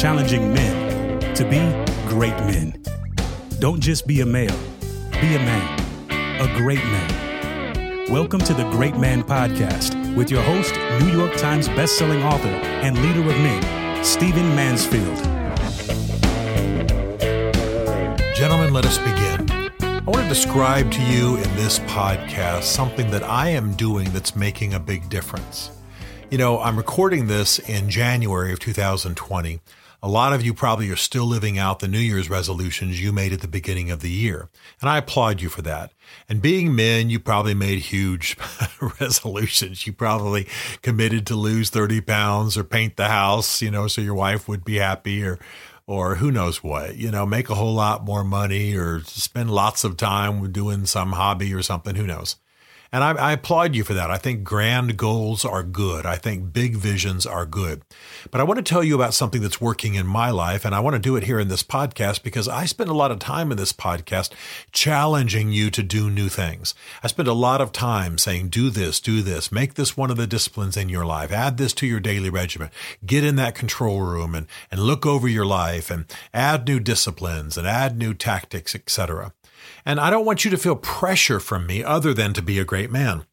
challenging men to be great men. Don't just be a male, be a man, a great man. Welcome to the Great Man Podcast with your host, New York Times bestselling author and leader of men, Stephen Mansfield. Gentlemen, let us begin. I want to describe to you in this podcast something that I am doing that's making a big difference. You know, I'm recording this in January of 2020. A lot of you probably are still living out the New Year's resolutions you made at the beginning of the year. And I applaud you for that. And being men, you probably made huge resolutions. You probably committed to lose 30 pounds or paint the house, you know, so your wife would be happy or or who knows what, you know, make a whole lot more money or spend lots of time doing some hobby or something, who knows. And I, I, applaud you for that. I think grand goals are good. I think big visions are good. But I want to tell you about something that's working in my life. And I want to do it here in this podcast because I spend a lot of time in this podcast challenging you to do new things. I spend a lot of time saying, do this, do this, make this one of the disciplines in your life, add this to your daily regimen, get in that control room and, and look over your life and add new disciplines and add new tactics, etc. And I don't want you to feel pressure from me other than to be a great man.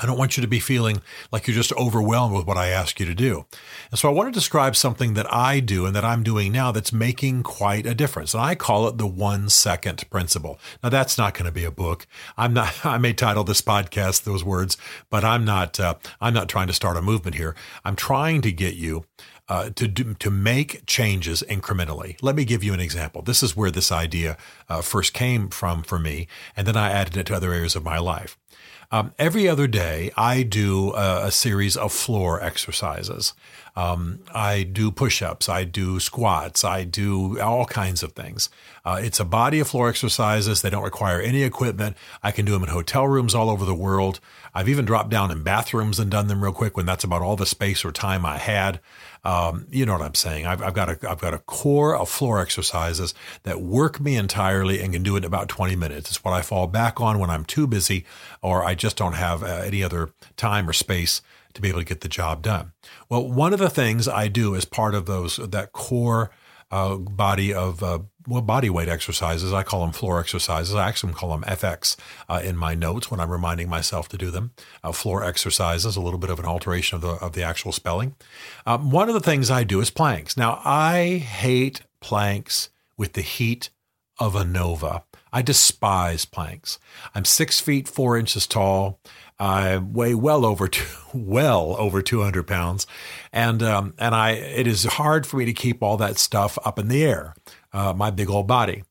I don't want you to be feeling like you're just overwhelmed with what I ask you to do. And so I want to describe something that I do and that I'm doing now that's making quite a difference. And I call it the one second principle. Now that's not going to be a book. I'm not, I may title this podcast those words, but I'm not, uh, I'm not trying to start a movement here. I'm trying to get you uh, to do, to make changes incrementally. Let me give you an example. This is where this idea uh, first came from for me, and then I added it to other areas of my life. Um, every other day, I do a, a series of floor exercises. Um, I do push ups, I do squats, I do all kinds of things. Uh, it's a body of floor exercises. They don't require any equipment. I can do them in hotel rooms all over the world. I've even dropped down in bathrooms and done them real quick when that's about all the space or time I had. Um, you know what I'm saying? I've, I've, got a I've got a core of floor exercises that work me entirely and can do it in about 20 minutes. It's what I fall back on when I'm too busy or I just don't have uh, any other time or space to be able to get the job done. Well, one of the things I do as part of those that core uh, body of uh, well, body weight exercises. I call them floor exercises. I actually call them FX uh, in my notes when I'm reminding myself to do them. Uh, floor exercises, a little bit of an alteration of the of the actual spelling. Um, one of the things I do is planks. Now, I hate planks with the heat of a nova. I despise planks. I'm six feet four inches tall. I weigh well over two, well over 200 pounds, and um, and I it is hard for me to keep all that stuff up in the air uh, my big old body.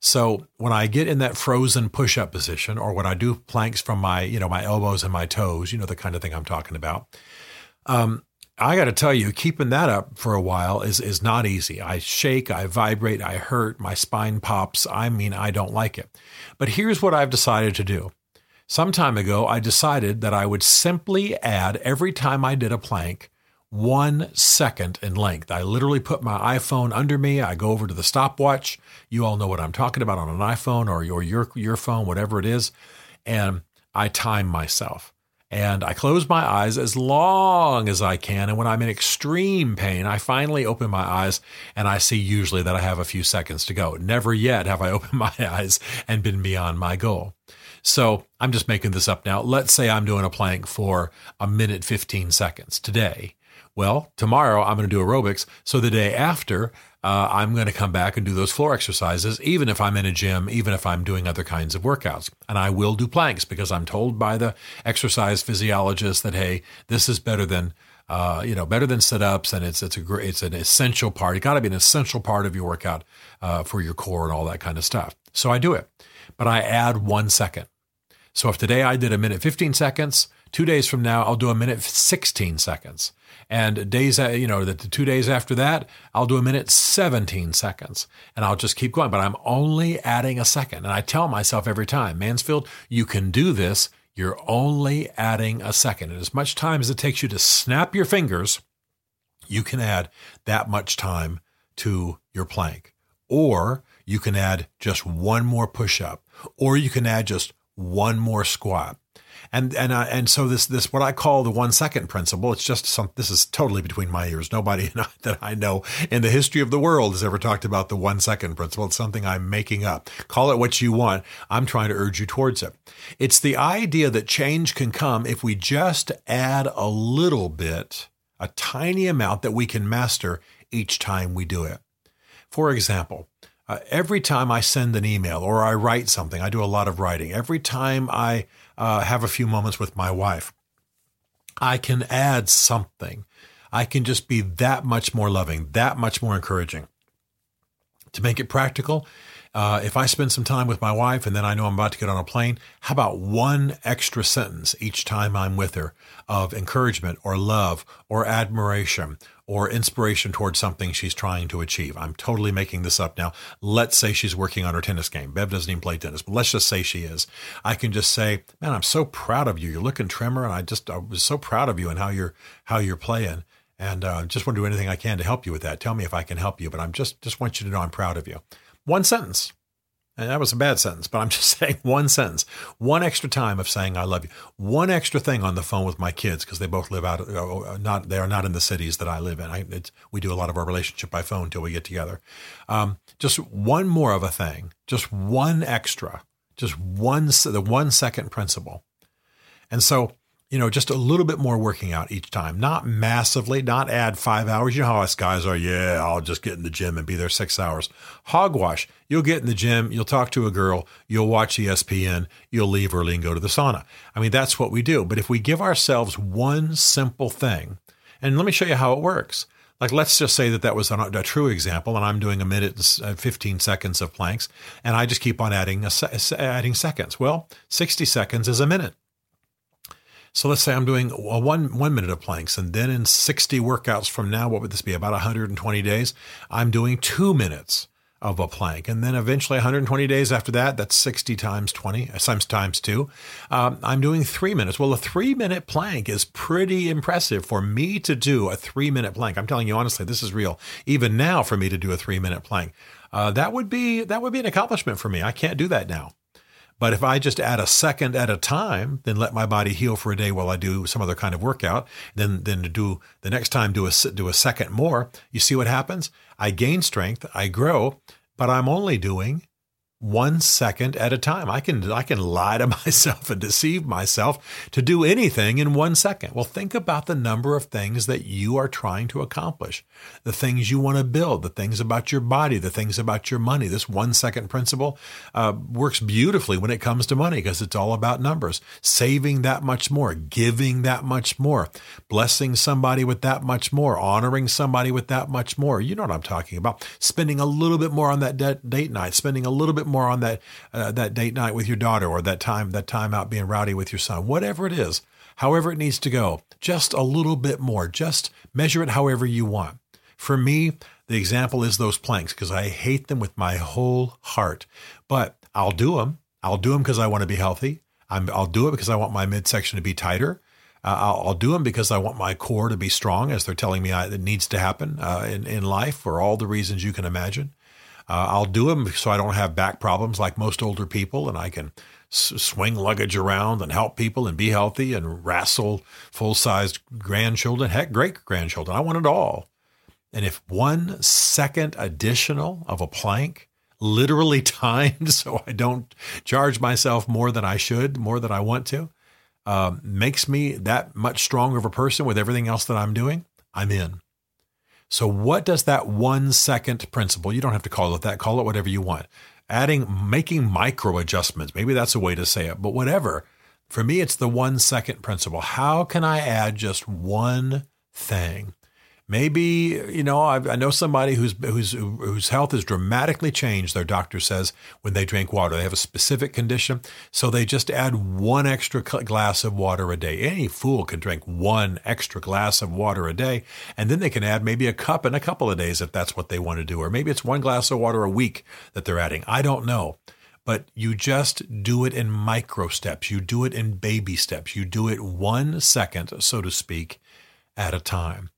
So when I get in that frozen push-up position, or when I do planks from my, you know, my elbows and my toes, you know, the kind of thing I'm talking about. Um, I got to tell you, keeping that up for a while is is not easy. I shake, I vibrate, I hurt, my spine pops. I mean, I don't like it. But here's what I've decided to do. Some time ago, I decided that I would simply add every time I did a plank one second in length. I literally put my iPhone under me. I go over to the stopwatch. You all know what I'm talking about on an iPhone or your your your phone, whatever it is, and I time myself. And I close my eyes as long as I can. And when I'm in extreme pain, I finally open my eyes and I see usually that I have a few seconds to go. Never yet have I opened my eyes and been beyond my goal. So I'm just making this up now. Let's say I'm doing a plank for a minute 15 seconds today. Well, tomorrow I'm going to do aerobics. So the day after, uh, I'm going to come back and do those floor exercises, even if I'm in a gym, even if I'm doing other kinds of workouts. And I will do planks because I'm told by the exercise physiologist that, hey, this is better than. Uh, you know, better than sit ups, and it's it's a great, it's an essential part. It got to be an essential part of your workout uh, for your core and all that kind of stuff. So I do it, but I add one second. So if today I did a minute 15 seconds, two days from now I'll do a minute 16 seconds. And days, uh, you know, the two days after that, I'll do a minute 17 seconds and I'll just keep going. But I'm only adding a second. And I tell myself every time, Mansfield, you can do this. You're only adding a second. And as much time as it takes you to snap your fingers, you can add that much time to your plank. Or you can add just one more push up, or you can add just one more squat. And and uh, and so this this what I call the one second principle. It's just some. This is totally between my ears. Nobody that I know in the history of the world has ever talked about the one second principle. It's something I'm making up. Call it what you want. I'm trying to urge you towards it. It's the idea that change can come if we just add a little bit, a tiny amount that we can master each time we do it. For example, uh, every time I send an email or I write something, I do a lot of writing. Every time I uh, have a few moments with my wife, I can add something. I can just be that much more loving, that much more encouraging. To make it practical, uh, if I spend some time with my wife and then I know I'm about to get on a plane, how about one extra sentence each time I'm with her of encouragement or love or admiration or inspiration towards something she's trying to achieve? I'm totally making this up now. Let's say she's working on her tennis game. Bev doesn't even play tennis, but let's just say she is. I can just say, "Man, I'm so proud of you. You're looking trimmer, and I just I was so proud of you and how you're how you're playing." And uh, just want to do anything I can to help you with that. Tell me if I can help you, but I'm just just want you to know I'm proud of you. One sentence. And that was a bad sentence, but I'm just saying one sentence, one extra time of saying I love you, one extra thing on the phone with my kids because they both live out, uh, not they are not in the cities that I live in. I, we do a lot of our relationship by phone until we get together. Um, just one more of a thing, just one extra, just one the one second principle, and so you know, just a little bit more working out each time, not massively, not add five hours. You know how us guys are. Yeah, I'll just get in the gym and be there six hours. Hogwash. You'll get in the gym, you'll talk to a girl, you'll watch ESPN, you'll leave early and go to the sauna. I mean, that's what we do. But if we give ourselves one simple thing, and let me show you how it works. Like, let's just say that that was a, a true example, and I'm doing a minute and uh, 15 seconds of planks, and I just keep on adding a, adding seconds. Well, 60 seconds is a minute. So let's say I'm doing a one one minute of planks, and then in 60 workouts from now, what would this be? About 120 days. I'm doing two minutes of a plank, and then eventually 120 days after that, that's 60 times 20 times times two. Um, I'm doing three minutes. Well, a three minute plank is pretty impressive for me to do a three minute plank. I'm telling you honestly, this is real. Even now, for me to do a three minute plank, uh, that would be that would be an accomplishment for me. I can't do that now. But if I just add a second at a time, then let my body heal for a day while I do some other kind of workout, then then to do the next time do a do a second more, you see what happens? I gain strength, I grow, but I'm only doing one second at a time. I can I can lie to myself and deceive myself to do anything in one second. Well, think about the number of things that you are trying to accomplish, the things you want to build, the things about your body, the things about your money. This one second principle uh, works beautifully when it comes to money because it's all about numbers. Saving that much more, giving that much more, blessing somebody with that much more, honoring somebody with that much more. You know what I'm talking about. Spending a little bit more on that date night, spending a little bit more on that uh, that date night with your daughter or that time that time out being rowdy with your son, whatever it is, however it needs to go, just a little bit more. Just measure it however you want. For me, the example is those planks because I hate them with my whole heart, but I'll do them. I'll do them because I want to be healthy. i will do it because I want my midsection to be tighter. Uh, I'll, I'll, do them because I want my core to be strong, as they're telling me I, it needs to happen uh, in, in life for all the reasons you can imagine. Uh, I'll do them so I don't have back problems like most older people, and I can s- swing luggage around and help people and be healthy and wrestle full sized grandchildren, heck, great grandchildren. I want it all. And if one second additional of a plank, literally timed so I don't charge myself more than I should, more than I want to, uh, makes me that much stronger of a person with everything else that I'm doing, I'm in. So, what does that one second principle, you don't have to call it that, call it whatever you want, adding, making micro adjustments, maybe that's a way to say it, but whatever. For me, it's the one second principle. How can I add just one thing? Maybe you know I, I know somebody whose whose whose health has dramatically changed. Their doctor says when they drink water, they have a specific condition, so they just add one extra glass of water a day. Any fool can drink one extra glass of water a day, and then they can add maybe a cup in a couple of days if that's what they want to do, or maybe it's one glass of water a week that they're adding. I don't know but you just do it in micro steps. You do it in baby steps. You do it one second, so to speak, at a time.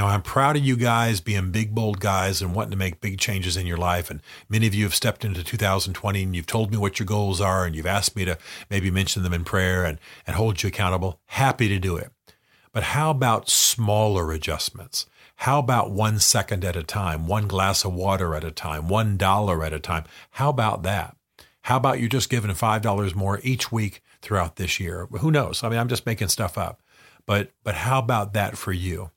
Now, I'm proud of you guys being big, bold guys and wanting to make big changes in your life. And many of you have stepped into 2020 and you've told me what your goals are and you've asked me to maybe mention them in prayer and, and hold you accountable. Happy to do it. But how about smaller adjustments? How about one second at a time, one glass of water at a time, one dollar at a time? How about that? How about you just giving $5 more each week throughout this year? Who knows? I mean, I'm just making stuff up. But but how about that for you?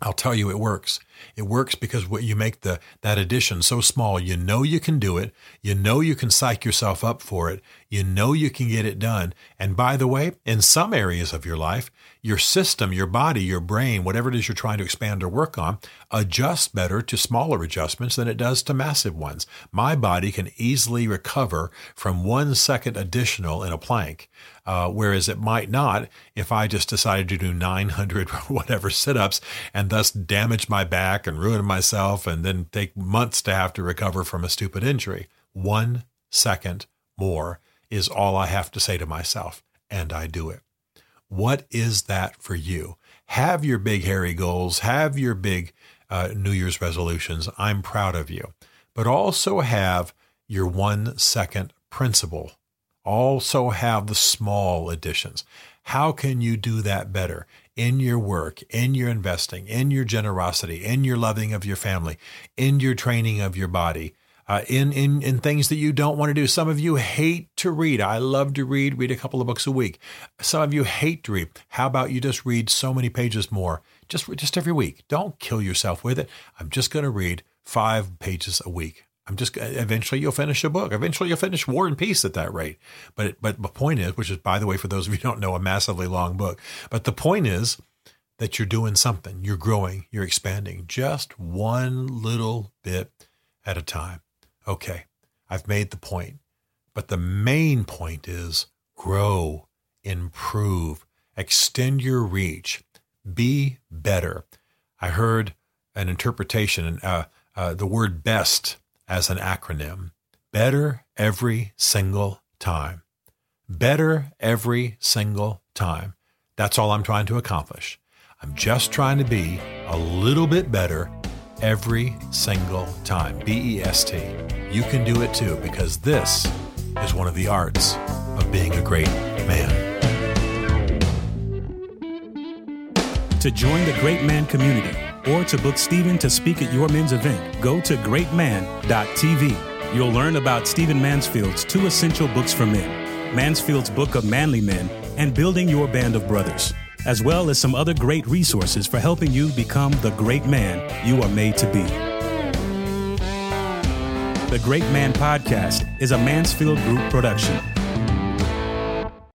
I'll tell you it works. It works because what you make the that addition so small, you know you can do it. You know you can psych yourself up for it. You know you can get it done. And by the way, in some areas of your life, your system, your body, your brain, whatever it is you're trying to expand or work on, adjusts better to smaller adjustments than it does to massive ones. My body can easily recover from one second additional in a plank, uh, whereas it might not if I just decided to do 900 whatever sit ups and thus damage my back and ruin myself and then take months to have to recover from a stupid injury. One second more is all I have to say to myself, and I do it. What is that for you? Have your big, hairy goals, have your big uh, New Year's resolutions. I'm proud of you. But also have your one second principle. Also have the small additions. How can you do that better in your work, in your investing, in your generosity, in your loving of your family, in your training of your body? Uh, in, in, in things that you don't want to do. Some of you hate to read. I love to read, read a couple of books a week. Some of you hate to read. How about you just read so many pages more? Just, just every week. Don't kill yourself with it. I'm just going to read five pages a week. I'm just eventually you'll finish a book. Eventually you'll finish War and Peace at that rate. But but the point is, which is by the way, for those of you who don't know, a massively long book. But the point is that you're doing something. You're growing. You're expanding. Just one little bit at a time okay, I've made the point. But the main point is grow, improve, extend your reach, be better. I heard an interpretation, uh, uh, the word best as an acronym better every single time. Better every single time. That's all I'm trying to accomplish. I'm just trying to be a little bit better every single time. B E S T. You can do it too because this is one of the arts of being a great man. To join the Great Man community or to book Stephen to speak at your men's event, go to greatman.tv. You'll learn about Stephen Mansfield's two essential books for men Mansfield's Book of Manly Men and Building Your Band of Brothers as well as some other great resources for helping you become the great man you are made to be. The Great Man Podcast is a Mansfield Group production